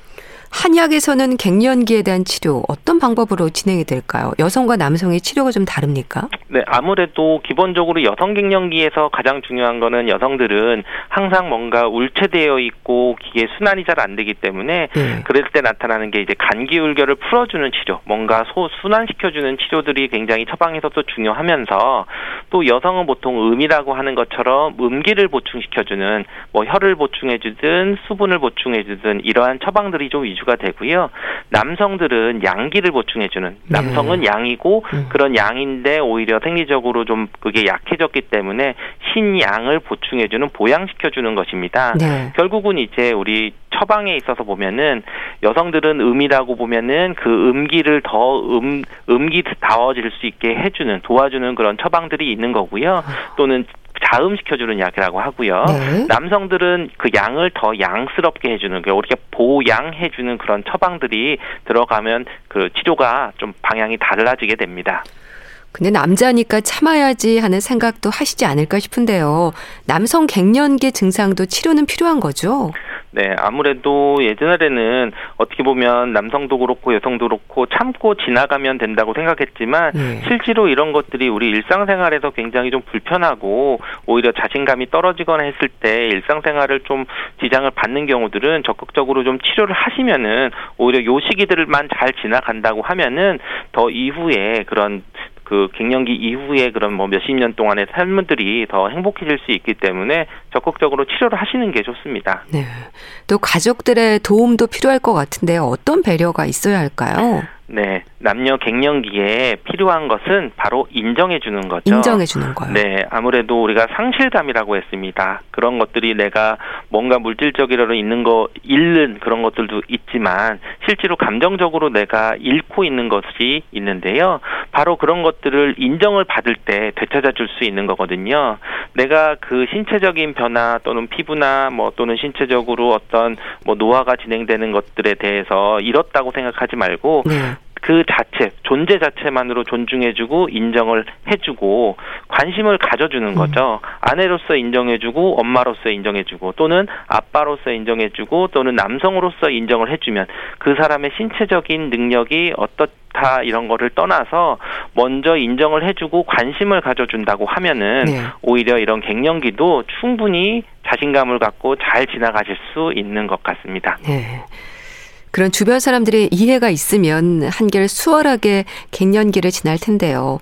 Speaker 1: 한약에서는 갱년기에 대한 치료 어떤 방법으로 진행이 될까요? 여성과 남성의 치료가 좀 다릅니까?
Speaker 2: 네, 아무래도 기본적으로 여성 갱년기에서 가장 중요한 거는 여성들은 항상 뭔가 울체되어 있고 기계 순환이 잘 안 되기 때문에 네. 그럴 때 나타나는 게 이제 간기울결을 풀어주는 치료, 뭔가 소 순환시켜주는 치료들이 굉장히 처방에서 도 중요하면서 또 여성은 보통 음이라고 하는 것처럼 음기를 보충시켜주는 뭐 혈을 보충해주든 수분을 보충해주든 이러한 처방들이 좀 위주. 위주가 되고요. 남성들은 양기를 보충해주는 네. 남성은 네. 양이고 음. 그런 양인데 오히려 생리적으로 좀 그게 약해졌기 때문에 신양을 보충해주는 보양시켜주는 것입니다. 네. 결국은 이제 우리 처방에 있어서 보면은 여성들은 음이라고 보면은 그 음기를 더 음, 음기 다워질 수 있게 해주는 도와주는 그런 처방들이 있는 거고요. 또는 자음시켜주는 약이라고 하고요. 네. 남성들은 그 양을 더 양스럽게 해주는, 그 우리가 보양해주는 그런 처방들이 들어가면 그 치료가 좀 방향이 달라지게 됩니다.
Speaker 1: 근데 남자니까 참아야지 하는 생각도 하시지 않을까 싶은데요. 남성 갱년기 증상도 치료는 필요한 거죠?
Speaker 2: 네, 아무래도 예전에는 어떻게 보면 남성도 그렇고 여성도 그렇고 참고 지나가면 된다고 생각했지만 네. 실제로 이런 것들이 우리 일상생활에서 굉장히 좀 불편하고 오히려 자신감이 떨어지거나 했을 때 일상생활을 좀 지장을 받는 경우들은 적극적으로 좀 치료를 하시면은 오히려 요 시기들만 잘 지나간다고 하면은 더 이후에 그런 그 갱년기 이후에 그런 뭐 몇십 년 동안의 삶들이 더 행복해질 수 있기 때문에 적극적으로 치료를 하시는 게 좋습니다.
Speaker 1: 네. 또 가족들의 도움도 필요할 것 같은데 어떤 배려가 있어야 할까요?
Speaker 2: 네, 남녀 갱년기에 필요한 것은 바로 인정해 주는 거죠.
Speaker 1: 인정해 주는 거요.
Speaker 2: 네, 아무래도 우리가 상실감이라고 했습니다. 그런 것들이 내가 뭔가 물질적으로 있는 거 잃는 그런 것들도 있지만 실제로 감정적으로 내가 잃고 있는 것이 있는데요. 바로 그런 것들을 인정을 받을 때 되찾아 줄 수 있는 거거든요. 내가 그 신체적인 변화 또는 피부나 뭐 또는 신체적으로 어떤 뭐 노화가 진행되는 것들에 대해서 잃었다고 생각하지 말고 네. 그 자체 존재 자체만으로 존중해주고 인정을 해주고 관심을 가져주는 음. 거죠. 음. 아내로서 인정해주고 엄마로서 인정해주고 또는 아빠로서 인정해주고 또는 남성으로서 인정을 해주면 그 사람의 신체적인 능력이 어떻다 이런 거를 떠나서 먼저 인정을 해주고 관심을 가져준다고 하면은 네. 오히려 이런 갱년기도 충분히 자신감을 갖고 잘 지나가실 수 있는 것 같습니다.
Speaker 1: 네. 그런 주변 사람들의 이해가 있으면 한결 수월하게 갱년기를 지날 텐데요.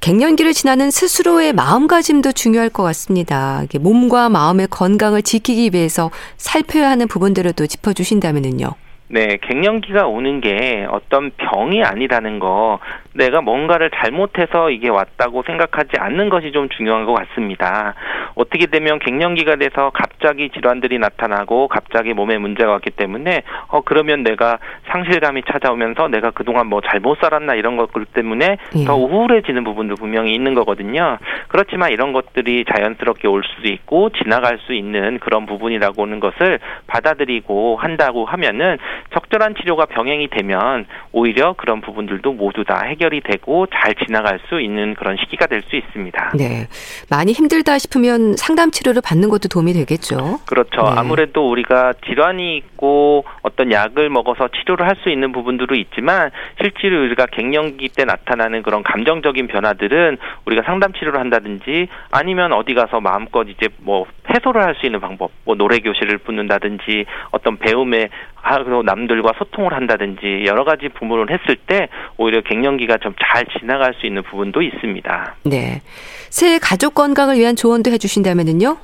Speaker 1: 갱년기를 지나는 스스로의 마음가짐도 중요할 것 같습니다. 몸과 마음의 건강을 지키기 위해서 살펴야 하는 부분들을 또 짚어주신다면요.
Speaker 2: 네, 갱년기가 오는 게 어떤 병이 아니라는 거, 내가 뭔가를 잘못해서 이게 왔다고 생각하지 않는 것이 좀 중요한 것 같습니다. 어떻게 되면 갱년기가 돼서 갑자기 질환들이 나타나고 갑자기 몸에 문제가 왔기 때문에 어 그러면 내가 상실감이 찾아오면서 내가 그동안 뭐 잘못 살았나 이런 것들 때문에 예. 더 우울해지는 부분도 분명히 있는 거거든요. 그렇지만 이런 것들이 자연스럽게 올 수도 있고 지나갈 수 있는 그런 부분이라고 하는 것을 받아들이고 한다고 하면은 적절한 치료가 병행이 되면 오히려 그런 부분들도 모두 다 해결이 되고 잘 지나갈 수 있는 그런 시기가 될 수 있습니다.
Speaker 1: 네. 많이 힘들다 싶으면 상담 치료를 받는 것도 도움이 되겠죠.
Speaker 2: 그렇죠. 네. 아무래도 우리가 질환이 있고 어떤 약을 먹어서 치료를 할 수 있는 부분들도 있지만 실제로 우리가 갱년기 때 나타나는 그런 감정적인 변화들은 우리가 상담 치료를 한다든지 아니면 어디 가서 마음껏 이제 뭐 해소를 할 수 있는 방법, 뭐 노래 교실을 붙는다든지 어떤 배움 에 하고 남들과 소통을 한다든지 여러 가지 부분을 했을 때 오히려 갱년기가 좀 잘 지나갈 수 있는 부분도 있습니다.
Speaker 1: 네. 새해 가족 건강을 위한 조언도 해주신다면은요?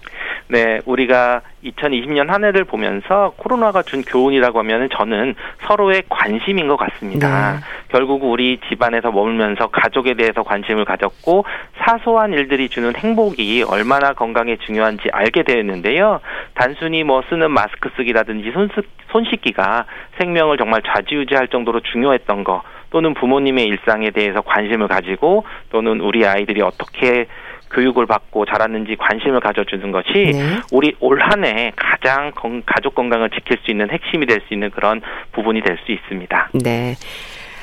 Speaker 2: 네, 우리가 2020년 한 해를 보면서 코로나가 준 교훈이라고 하면 저는 서로의 관심인 것 같습니다. 네. 결국 우리 집안에서 머물면서 가족에 대해서 관심을 가졌고 사소한 일들이 주는 행복이 얼마나 건강에 중요한지 알게 되었는데요. 단순히 뭐 쓰는 마스크 쓰기라든지 손, 손 씻기 가 생명을 정말 좌지우지할 정도로 중요했던 거 또는 부모님의 일상에 대해서 관심을 가지고 또는 우리 아이들이 어떻게 교육을 받고 자랐는지 관심을 가져주는 것이 네. 우리 올 한해 가장 건, 가족 건강을 지킬 수 있는 핵심이 될 수 있는 그런 부분이 될 수 있습니다.
Speaker 1: 네.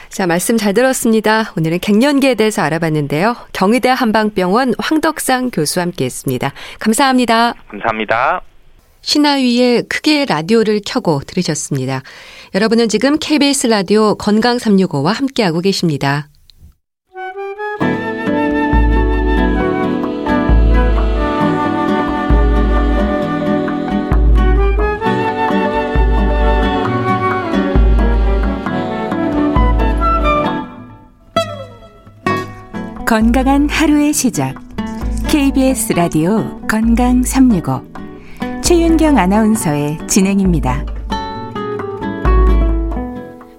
Speaker 1: 자, 말씀 잘 들었습니다. 오늘은 갱년기에 대해서 알아봤는데요. 경희대 한방병원 황덕상 교수와 함께 했습니다. 감사합니다.
Speaker 2: 감사합니다.
Speaker 1: 신하위에 크게 라디오를 켜고 들으셨습니다. 여러분은 지금 KBS 라디오 건강 365와 함께하고 계십니다.
Speaker 3: 건강한 하루의 시작. KBS 라디오 건강 365. 최윤경 아나운서의 진행입니다.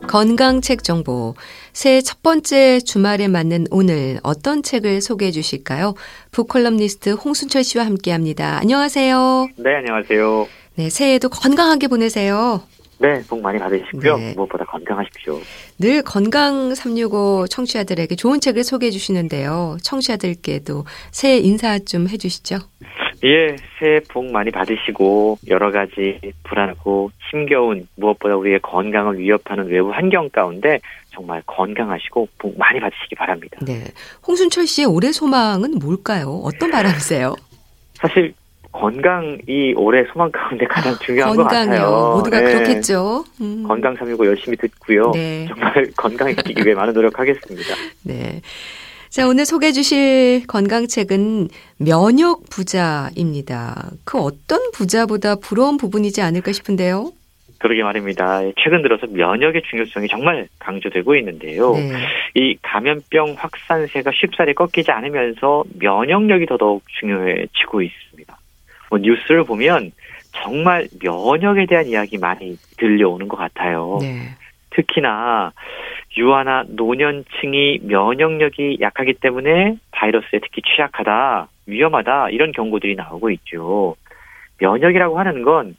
Speaker 1: 건강 책 정보. 새해 첫 번째 주말에 맞는 오늘 어떤 책을 소개해 주실까요? 북컬럼니스트 홍순철 씨와 함께 합니다. 안녕하세요.
Speaker 4: 네, 안녕하세요.
Speaker 1: 네, 새해에도 건강하게 보내세요.
Speaker 4: 네, 복 많이 받으시고요. 네. 무엇보다 건강하십시오.
Speaker 1: 늘 건강 365 청취자들에게 좋은 책을 소개해 주시는데요. 청취자들께도 새해 인사 좀 해 주시죠.
Speaker 4: 예, 새해 복 많이 받으시고 여러 가지 불안하고 힘겨운 무엇보다 우리의 건강을 위협하는 외부 환경 가운데 정말 건강하시고 복 많이 받으시기 바랍니다.
Speaker 1: 네, 홍순철 씨의 올해 소망은 뭘까요? 어떤 바람이세요?
Speaker 4: 사실 건강이 올해 소망 가운데 가장 중요한
Speaker 1: 건강이요.
Speaker 4: 것 같아요.
Speaker 1: 모두가
Speaker 4: 네.
Speaker 1: 그렇겠죠. 음.
Speaker 4: 건강 365 열심히 듣고요.
Speaker 1: 네.
Speaker 4: 정말 건강해지기 위해 많은 노력하겠습니다.
Speaker 1: 네. 자, 오늘 소개해 주실 건강책은 면역 부자입니다. 그 어떤 부자보다 부러운 부분이지 않을까 싶은데요.
Speaker 4: 그러게 말입니다. 최근 들어서 면역의 중요성이 정말 강조되고 있는데요.
Speaker 1: 네.
Speaker 4: 이 감염병 확산세가 쉽사리 꺾이지 않으면서 면역력이 더더욱 중요해지고 있습니다. 뭐 뉴스를 보면 정말 면역에 대한 이야기 많이 들려오는 것 같아요.
Speaker 1: 네.
Speaker 4: 특히나 유아나 노년층이 면역력이 약하기 때문에 바이러스에 특히 취약하다, 위험하다 이런 경고들이 나오고 있죠. 면역이라고 하는 건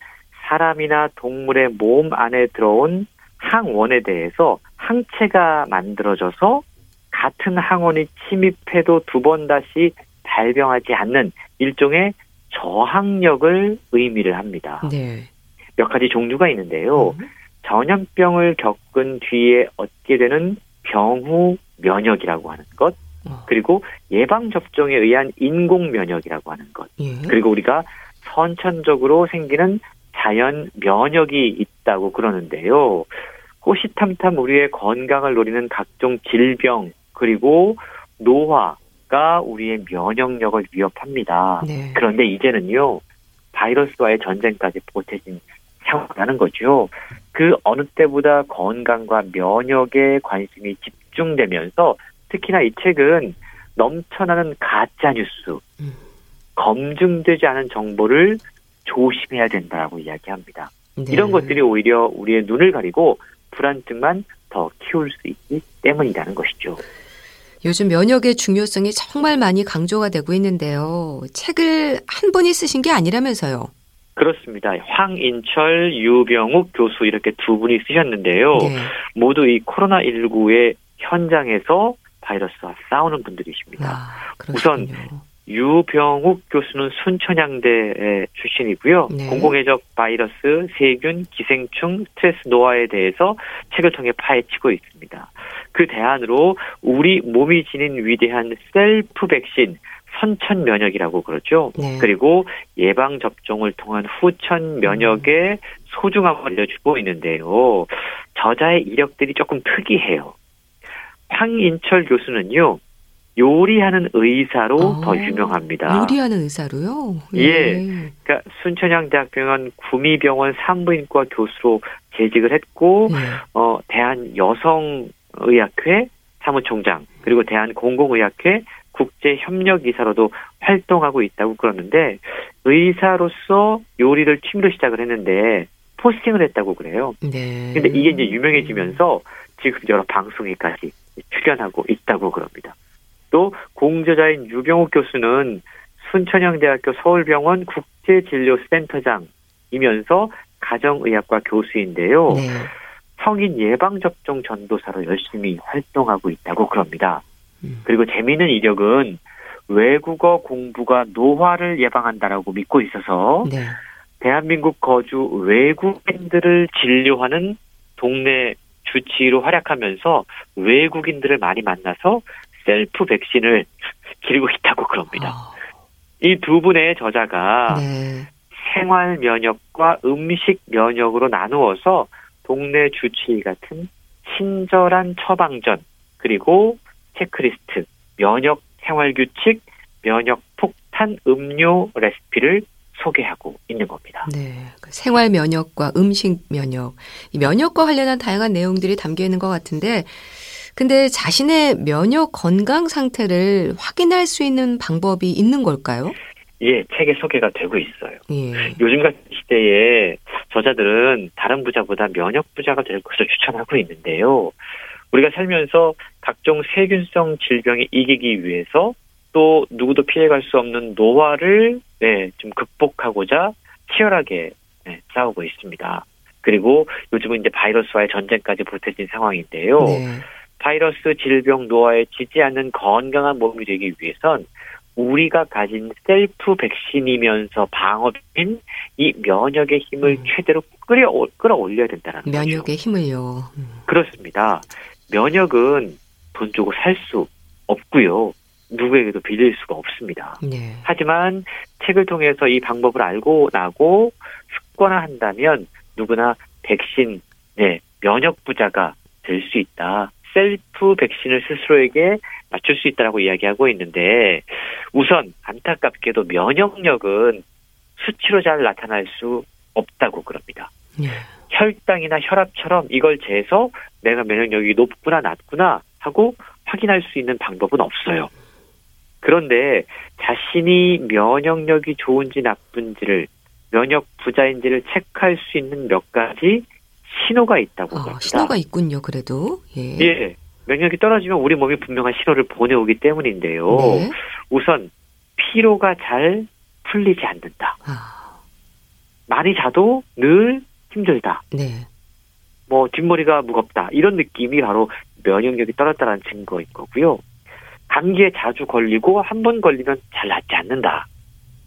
Speaker 4: 사람이나 동물의 몸 안에 들어온 항원에 대해서 항체가 만들어져서 같은 항원이 침입해도 두 번 다시 발병하지 않는 일종의 저항력을 의미를 합니다.
Speaker 1: 네.
Speaker 4: 몇 가지 종류가 있는데요.
Speaker 1: 음.
Speaker 4: 전염병을 겪은 뒤에 얻게 되는 병후 면역이라고 하는 것,
Speaker 1: 어,
Speaker 4: 그리고 예방 접종에 의한 인공 면역이라고 하는 것,
Speaker 1: 예.
Speaker 4: 그리고 우리가 선천적으로 생기는 자연 면역이 있다고 그러는데요. 호시탐탐 우리의 건강을 노리는 각종 질병 그리고 노화가 우리의 면역력을 위협합니다.
Speaker 1: 네.
Speaker 4: 그런데 이제는요 바이러스와의 전쟁까지 보태진 상황이라는 거죠. 그 어느 때보다 건강과 면역에 관심이 집중되면서 특히나 이 책은 넘쳐나는 가짜 뉴스,
Speaker 1: 음.
Speaker 4: 검증되지 않은 정보를 조심해야 된다고 이야기합니다.
Speaker 1: 네.
Speaker 4: 이런 것들이 오히려 우리의 눈을 가리고 불안증만 더 키울 수 있기 때문이라는 것이죠.
Speaker 1: 요즘 면역의 중요성이 정말 많이 강조가 되고 있는데요. 책을 한 분이 쓰신 게 아니라면서요.
Speaker 4: 그렇습니다. 황인철, 유병욱 교수 이렇게 두 분이 쓰셨는데요.
Speaker 1: 네.
Speaker 4: 모두 이 코로나19의 현장에서 바이러스와 싸우는 분들이십니다.
Speaker 1: 아, 그렇군요.
Speaker 4: 유병욱 교수는 순천향대 출신이고요.
Speaker 1: 네.
Speaker 4: 공공의적 바이러스, 세균, 기생충, 스트레스 노화에 대해서 책을 통해 파헤치고 있습니다. 그 대안으로 우리 몸이 지닌 위대한 셀프 백신, 선천 면역이라고 그러죠.
Speaker 1: 네.
Speaker 4: 그리고 예방 접종을 통한 후천 면역의 소중함을 알려주고 있는데요. 저자의 이력들이 조금 특이해요. 황인철 교수는요. 요리하는 의사로
Speaker 1: 아,
Speaker 4: 더 유명합니다.
Speaker 1: 요리하는 의사로요?
Speaker 4: 예. 그러니까 순천향대학병원 구미병원 산부인과 교수로 재직을 했고
Speaker 1: 네.
Speaker 4: 어 대한 여성의학회 사무총장 그리고 대한 공공의학회 국제 협력 이사로도 활동하고 있다고 그러는데 의사로서 요리를 취미로 시작을 했는데 포스팅을 했다고 그래요.
Speaker 1: 네.
Speaker 4: 근데 이게 이제 유명해지면서 지금 여러 방송에까지 출연하고 있다고 그럽니다. 또 공저자인 유병욱 교수는 순천향대학교 서울병원 국제진료센터장이면서 가정의학과 교수인데요.
Speaker 1: 네.
Speaker 4: 성인 예방접종 전도사로 열심히 활동하고 있다고 그럽니다.
Speaker 1: 음.
Speaker 4: 그리고 재미있는 이력은 외국어 공부가 노화를 예방한다라고 믿고 있어서
Speaker 1: 네.
Speaker 4: 대한민국 거주 외국인들을 진료하는 동네 주치의로 활약하면서 외국인들을 많이 만나서 셀프 백신을 기르고 있다고 그럽니다.
Speaker 1: 아,
Speaker 4: 이두 분의 저자가
Speaker 1: 네.
Speaker 4: 생활 면역과 음식 면역으로 나누어서 동네 주치의 같은 친절한 처방전 그리고 체크리스트 면역 생활 규칙 면역 폭탄 음료 레시피를 소개하고 있는 겁니다.
Speaker 1: 네. 그 생활 면역과 음식 면역, 이 면역과 관련한 다양한 내용들이 담겨 있는 것 같은데, 근데 자신의 면역 건강 상태를 확인할 수 있는 방법이 있는 걸까요?
Speaker 4: 예, 책에 소개가 되고 있어요.
Speaker 1: 예.
Speaker 4: 요즘 같은 시대에 저자들은 다른 부자보다 면역 부자가 될 것을 추천하고 있는데요. 우리가 살면서 각종 세균성 질병에 이기기 위해서 또 누구도 피해갈 수 없는 노화를 네, 좀 극복하고자 치열하게 네, 싸우고 있습니다. 그리고 요즘은 이제 바이러스와의 전쟁까지 보태진 상황인데요.
Speaker 1: 네.
Speaker 4: 바이러스 질병 노화에 지지 않는 건강한 몸이 되기 위해선 우리가 가진 셀프 백신이면서 방어인 이 면역의 힘을
Speaker 1: 음.
Speaker 4: 최대로 끌어 끌어올려야 된다는 거죠.
Speaker 1: 면역의 힘을요. 음.
Speaker 4: 그렇습니다. 면역은 돈 주고 살 수 없고요. 누구에게도 빌릴 수가 없습니다.
Speaker 1: 네.
Speaker 4: 하지만 책을 통해서 이 방법을 알고 나고 습관화한다면 누구나 백신, 네, 면역 부자가 될 수 있다. 셀프 백신을 스스로에게 맞출 수 있다라고 이야기하고 있는데 우선 안타깝게도 면역력은 수치로 잘 나타날 수 없다고 그럽니다.
Speaker 1: 네.
Speaker 4: 혈당이나 혈압처럼 이걸 재서 내가 면역력이 높구나 낮구나 하고 확인할 수 있는 방법은 없어요. 그런데 자신이 면역력이 좋은지 나쁜지를 면역 부자인지를 체크할 수 있는 몇 가지 신호가 있다고
Speaker 1: 어,
Speaker 4: 합니다.
Speaker 1: 신호가 있군요. 그래도 예.
Speaker 4: 예. 면역이 떨어지면 우리 몸이 분명한 신호를 보내오기 때문인데요.
Speaker 1: 네.
Speaker 4: 우선 피로가 잘 풀리지 않는다.
Speaker 1: 아,
Speaker 4: 많이 자도 늘 힘들다.
Speaker 1: 네.
Speaker 4: 뭐 뒷머리가 무겁다. 이런 느낌이 바로 면역력이 떨어졌다는 증거인 거고요. 감기에 자주 걸리고 한 번 걸리면 잘 낫지 않는다.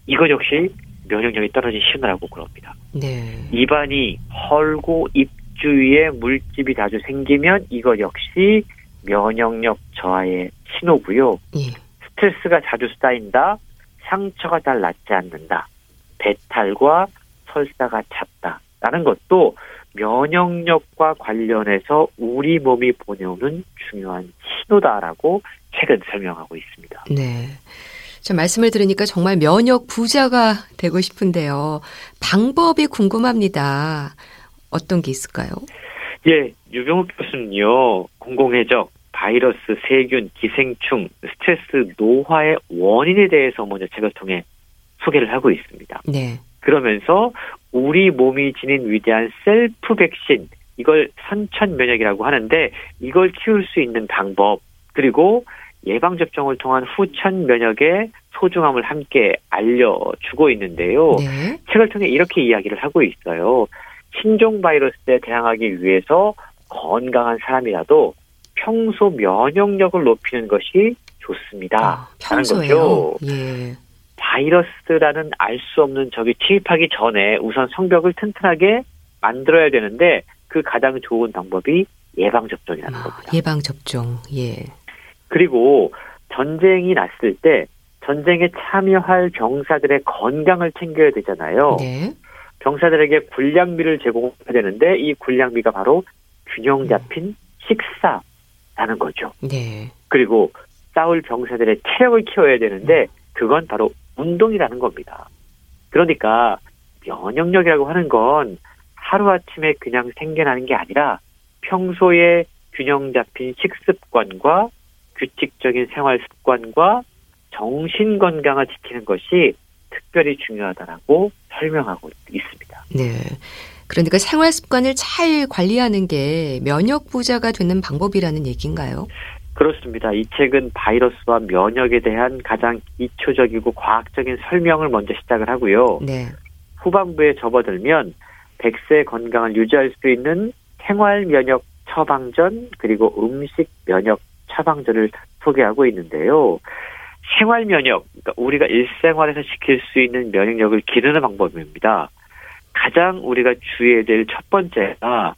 Speaker 4: 이거 역시 면역력이 떨어진 신호라고 그럽니다.
Speaker 1: 네.
Speaker 4: 입안이 헐고 입 주위에 물집이 자주 생기면 이거 역시 면역력 저하의 신호고요.
Speaker 1: 예.
Speaker 4: 스트레스가 자주 쌓인다. 상처가 잘 낫지 않는다. 배탈과 설사가 잦다. 라는 것도 면역력과 관련해서 우리 몸이 보내오는 중요한 신호다라고 책은 설명하고 있습니다.
Speaker 1: 네. 저 말씀을 들으니까 정말 면역 부자가 되고 싶은데요. 방법이 궁금합니다. 어떤 게 있을까요?
Speaker 4: 예, 유병욱 교수는요, 공공해적, 바이러스, 세균, 기생충, 스트레스, 노화의 원인에 대해서 먼저 책을 통해 소개를 하고 있습니다.
Speaker 1: 네.
Speaker 4: 그러면서 우리 몸이 지닌 위대한 셀프 백신, 이걸 선천 면역이라고 하는데 이걸 키울 수 있는 방법, 그리고 예방 접종을 통한 후천 면역의 소중함을 함께 알려주고 있는데요.
Speaker 1: 네.
Speaker 4: 책을 통해 이렇게 이야기를 하고 있어요. 신종 바이러스에 대항하기 위해서 건강한 사람이라도 평소 면역력을 높이는 것이 좋습니다.
Speaker 1: 아, 평소에요.
Speaker 4: 거죠.
Speaker 1: 예.
Speaker 4: 바이러스라는 알 수 없는 적이 침입하기 전에 우선 성벽을 튼튼하게 만들어야 되는데 그 가장 좋은 방법이 예방 접종이라는
Speaker 1: 아,
Speaker 4: 겁니다.
Speaker 1: 예방 접종. 예.
Speaker 4: 그리고 전쟁이 났을 때 전쟁에 참여할 병사들의 건강을 챙겨야 되잖아요.
Speaker 1: 네.
Speaker 4: 병사들에게 군량미를 제공해야 되는데 이 군량미가 바로 균형 잡힌 식사라는 거죠.
Speaker 1: 네.
Speaker 4: 그리고 싸울 병사들의 체력을 키워야 되는데 그건 바로 운동이라는 겁니다. 그러니까 면역력이라고 하는 건 하루아침에 그냥 생겨나는 게 아니라 평소에 균형 잡힌 식습관과 규칙적인 생활 습관과 정신 건강을 지키는 것이 특별히 중요하다라고 설명하고 있습니다.
Speaker 1: 네. 그러니까 생활 습관을 잘 관리하는 게 면역 부자가 되는 방법이라는 얘기인가요?
Speaker 4: 그렇습니다. 이 책은 바이러스와 면역에 대한 가장 기초적이고 과학적인 설명을 먼저 시작을 하고요.
Speaker 1: 네.
Speaker 4: 후반부에 접어들면 100세 건강을 유지할 수 있는 생활 면역 처방전 그리고 음식 면역 처방전을 소개하고 있는데요. 생활 면역, 그러니까 우리가 일생활에서 지킬 수 있는 면역력을 기르는 방법입니다. 가장 우리가 주의해야 될 첫 번째가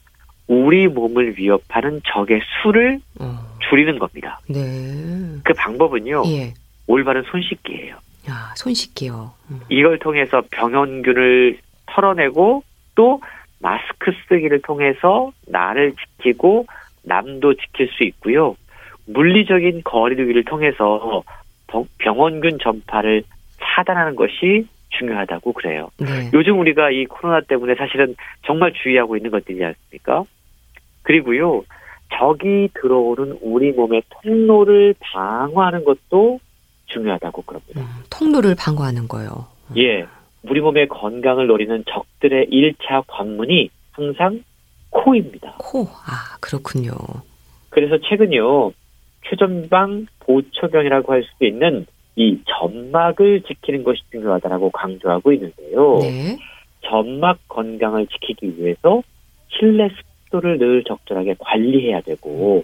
Speaker 4: 우리 몸을 위협하는 적의 수를
Speaker 1: 어.
Speaker 4: 줄이는 겁니다.
Speaker 1: 네.
Speaker 4: 그 방법은요,
Speaker 1: 예.
Speaker 4: 올바른 손 씻기예요.
Speaker 1: 아, 손 씻기요. 음.
Speaker 4: 이걸 통해서 병원균을 털어내고 또 마스크 쓰기를 통해서 나를 지키고 남도 지킬 수 있고요. 물리적인 거리두기를 통해서 병- 병원균 전파를 차단하는 것이 중요하다고 그래요.
Speaker 1: 네.
Speaker 4: 요즘 우리가 이 코로나 때문에 사실은 정말 주의하고 있는 것들이지 않습니까? 그리고요, 적이 들어오는 우리 몸의 통로를 방어하는 것도 중요하다고 그럽니다.
Speaker 1: 음, 통로를 방어하는 거요.
Speaker 4: 예, 우리 몸의 건강을 노리는 적들의 1차 관문이 항상 코입니다.
Speaker 1: 코. 아, 그렇군요.
Speaker 4: 그래서 최근요, 최전방 보초병이라고 할수 있는 이 점막을 지키는 것이 중요하다라고 강조하고 있는데요.
Speaker 1: 네.
Speaker 4: 점막 건강을 지키기 위해서 실내 습도를 늘 적절하게 관리해야 되고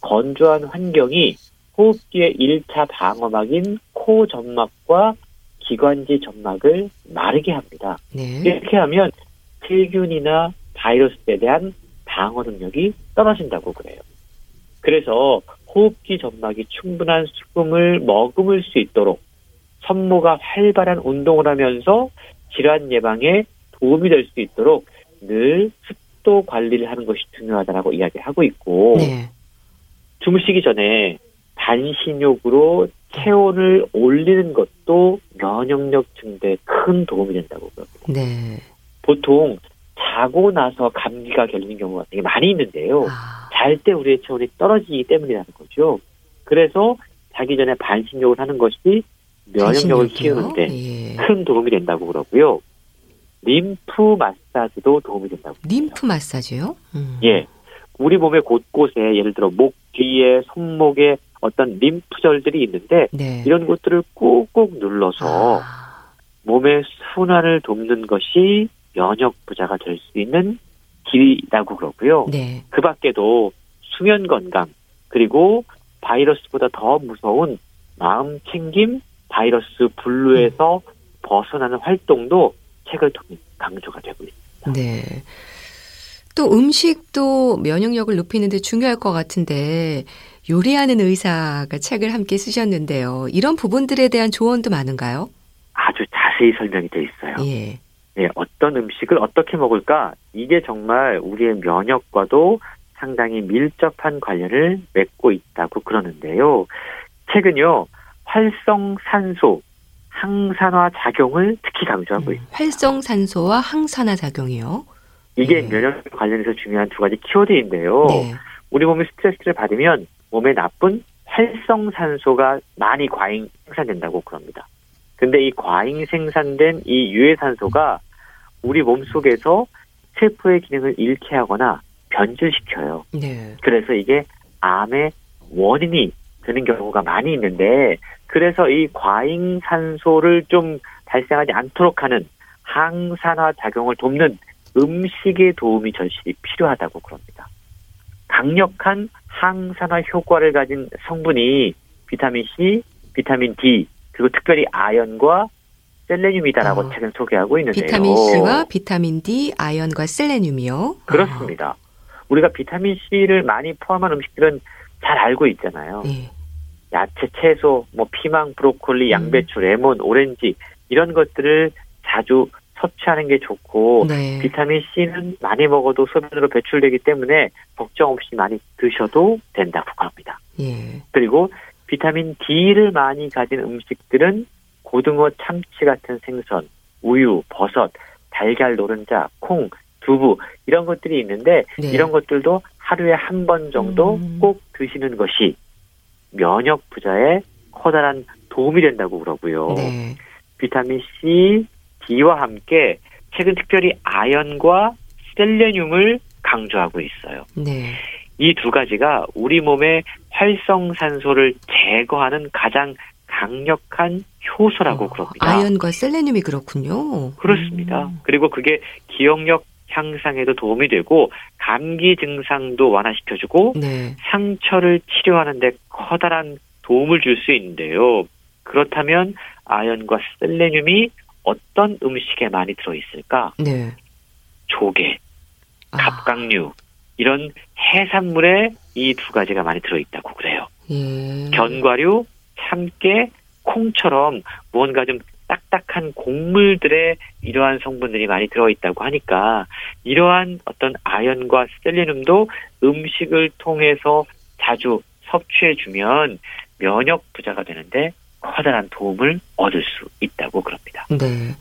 Speaker 4: 건조한 환경이 호흡기의 1차 방어막인 코 점막과 기관지 점막을 마르게 합니다.
Speaker 1: 네.
Speaker 4: 이렇게 하면 세균이나 바이러스에 대한 방어 능력이 떨어진다고 그래요. 그래서 호흡기 점막이 충분한 수분을 머금을 수 있도록 산모가 활발한 운동을 하면서 질환 예방에 도움이 될 수 있도록 늘 습 도 관리를 하는 것이 중요하다라고 이야기하고 있고
Speaker 1: 네.
Speaker 4: 주무시기 전에 반신욕으로 체온을 올리는 것도 면역력 증대에 큰 도움이 된다고 그럽니다.
Speaker 1: 네.
Speaker 4: 보통 자고 나서 감기가 걸리는 경우가 되게 많이 있는데요.
Speaker 1: 아,
Speaker 4: 잘때 우리의 체온이 떨어지기 때문이라는 거죠. 그래서 자기 전에 반신욕을 하는 것이 면역력을
Speaker 1: 반신욕이요?
Speaker 4: 키우는데
Speaker 1: 예.
Speaker 4: 큰 도움이 된다고 그러고요. 림프 마 사지도 도움이 된다고.
Speaker 1: 림프 마사지요? 음.
Speaker 4: 예. 우리 몸의 곳곳에 예를 들어 목 뒤에 손목에 어떤 림프절들이 있는데
Speaker 1: 네.
Speaker 4: 이런 곳들을 꾹꾹 눌러서
Speaker 1: 아,
Speaker 4: 몸의 순환을 돕는 것이 면역 부자가 될 수 있는 길이라고 그러고요.
Speaker 1: 네.
Speaker 4: 그 밖에도 수면 건강 그리고 바이러스보다 더 무서운 마음 챙김 바이러스 분류에서 벗어나는 활동도 책을 통해 강조가 되고 있습니다.
Speaker 1: 네. 또 음식도 면역력을 높이는데 중요할 것 같은데 요리하는 의사가 책을 함께 쓰셨는데요. 이런 부분들에 대한 조언도 많은가요?
Speaker 4: 아주 자세히 설명이 돼 있어요.
Speaker 1: 예.
Speaker 4: 네, 어떤 음식을 어떻게 먹을까? 이게 정말 우리의 면역과도 상당히 밀접한 관련을 맺고 있다고 그러는데요. 최근요, 활성산소, 항산화 작용을 특히 강조하고 있습니다.
Speaker 1: 음, 활성산소와 항산화 작용이요.
Speaker 4: 이게
Speaker 1: 네.
Speaker 4: 면역 관련해서 중요한 두 가지 키워드인데요.
Speaker 1: 네.
Speaker 4: 우리 몸이 스트레스를 받으면 몸에 나쁜 활성산소가 많이 과잉 생산된다고 그럽니다. 근데 이 과잉 생산된 이 유해산소가 우리 몸 속에서 세포의 기능을 잃게 하거나 변질시켜요.
Speaker 1: 네.
Speaker 4: 그래서 이게 암의 원인이 되는 경우가 많이 있는데 그래서 이 과잉 산소를 좀 발생하지 않도록 하는 항산화 작용을 돕는 음식의 도움이 절실히 필요하다고 그럽니다. 강력한 항산화 효과를 가진 성분이 비타민 C, 비타민 D, 그리고 특별히 아연과 셀레늄이다라고
Speaker 1: 아.
Speaker 4: 책은 소개하고 있는데요.
Speaker 1: 비타민 C와 비타민 D, 아연과 셀레늄이요.
Speaker 4: 그렇습니다. 우리가 비타민 C를 많이 포함한 음식들은 잘 알고 있잖아요.
Speaker 1: 아, 예.
Speaker 4: 야채, 채소, 뭐 피망, 브로콜리,
Speaker 1: 음.
Speaker 4: 양배추, 레몬, 오렌지 이런 것들을 자주 섭취하는 게 좋고
Speaker 1: 네.
Speaker 4: 비타민 C는 많이 먹어도 소변으로 배출되기 때문에 걱정 없이 많이 드셔도 된다고 합니다.
Speaker 1: 예.
Speaker 4: 그리고 비타민 D를 많이 가진 음식들은 고등어, 참치 같은 생선, 우유, 버섯, 달걀 노른자, 콩, 두부 이런 것들이 있는데
Speaker 1: 네.
Speaker 4: 이런 것들도 하루에 한 번 정도
Speaker 1: 음.
Speaker 4: 꼭 드시는 것이 면역 부자에 커다란 도움이 된다고 그러고요.
Speaker 1: 네.
Speaker 4: 비타민 C, D와 함께 최근 특별히 아연과 셀레늄을 강조하고 있어요.
Speaker 1: 네.
Speaker 4: 이 두 가지가 우리 몸의 활성산소를 제거하는 가장 강력한 효소라고
Speaker 1: 어,
Speaker 4: 그럽니다.
Speaker 1: 아연과 셀레늄이 그렇군요.
Speaker 4: 그렇습니다.
Speaker 1: 음.
Speaker 4: 그리고 그게 기억력 향상에도 도움이 되고 감기 증상도 완화시켜주고
Speaker 1: 네.
Speaker 4: 상처를 치료하는데 커다란 도움을 줄 수 있는데요. 그렇다면 아연과 셀레늄이 어떤 음식에 많이 들어있을까?
Speaker 1: 네.
Speaker 4: 조개,
Speaker 1: 아,
Speaker 4: 갑각류 이런 해산물에 이 두 가지가 많이 들어있다고 그래요.
Speaker 1: 예.
Speaker 4: 견과류, 참깨, 콩처럼 무언가 좀 딱딱한 곡물들에 이러한 성분들이 많이 들어있다고 하니까 이러한 어떤 아연과 셀레늄도 음식을 통해서 자주 섭취해주면 면역 부자가 되는데 커다란 도움을 얻을 수 있다고 그럽니다.
Speaker 1: 네.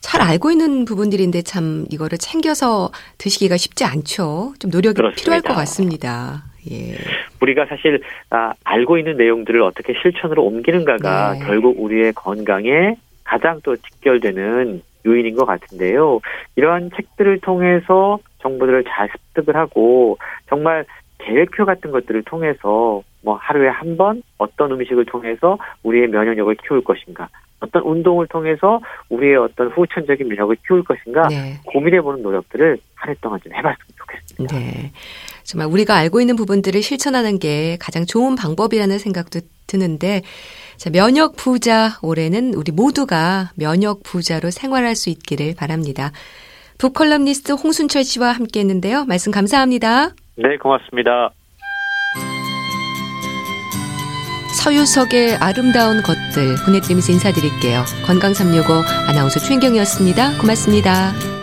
Speaker 1: 잘 알고 있는 부분들인데 참 이거를 챙겨서 드시기가 쉽지 않죠. 좀 노력이
Speaker 4: 그렇습니다.
Speaker 1: 필요할 것 같습니다. 예.
Speaker 4: 우리가 사실 아, 알고 있는 내용들을 어떻게 실천으로 옮기는가가
Speaker 1: 네.
Speaker 4: 결국 우리의 건강에 가장 또 직결되는 요인인 것 같은데요. 이러한 책들을 통해서 정보들을 잘 습득을 하고 정말 계획표 같은 것들을 통해서 뭐 하루에 한 번 어떤 음식을 통해서 우리의 면역력을 키울 것인가, 어떤 운동을 통해서 우리의 어떤 후천적인 면역을 키울 것인가
Speaker 1: 네.
Speaker 4: 고민해보는 노력들을 한 해 동안 좀 해봤으면 좋겠습니다.
Speaker 1: 네. 정말 우리가 알고 있는 부분들을 실천하는 게 가장 좋은 방법이라는 생각도 드는데, 자, 면역 부자 올해는 우리 모두가 면역 부자로 생활할 수 있기를 바랍니다. 북컬럼니스트 홍순철 씨와 함께 했는데요. 말씀 감사합니다.
Speaker 4: 네, 고맙습니다.
Speaker 1: 서유석의 아름다운 것들 보내드리면서 인사드릴게요. 건강365 아나운서 최인경이었습니다. 고맙습니다.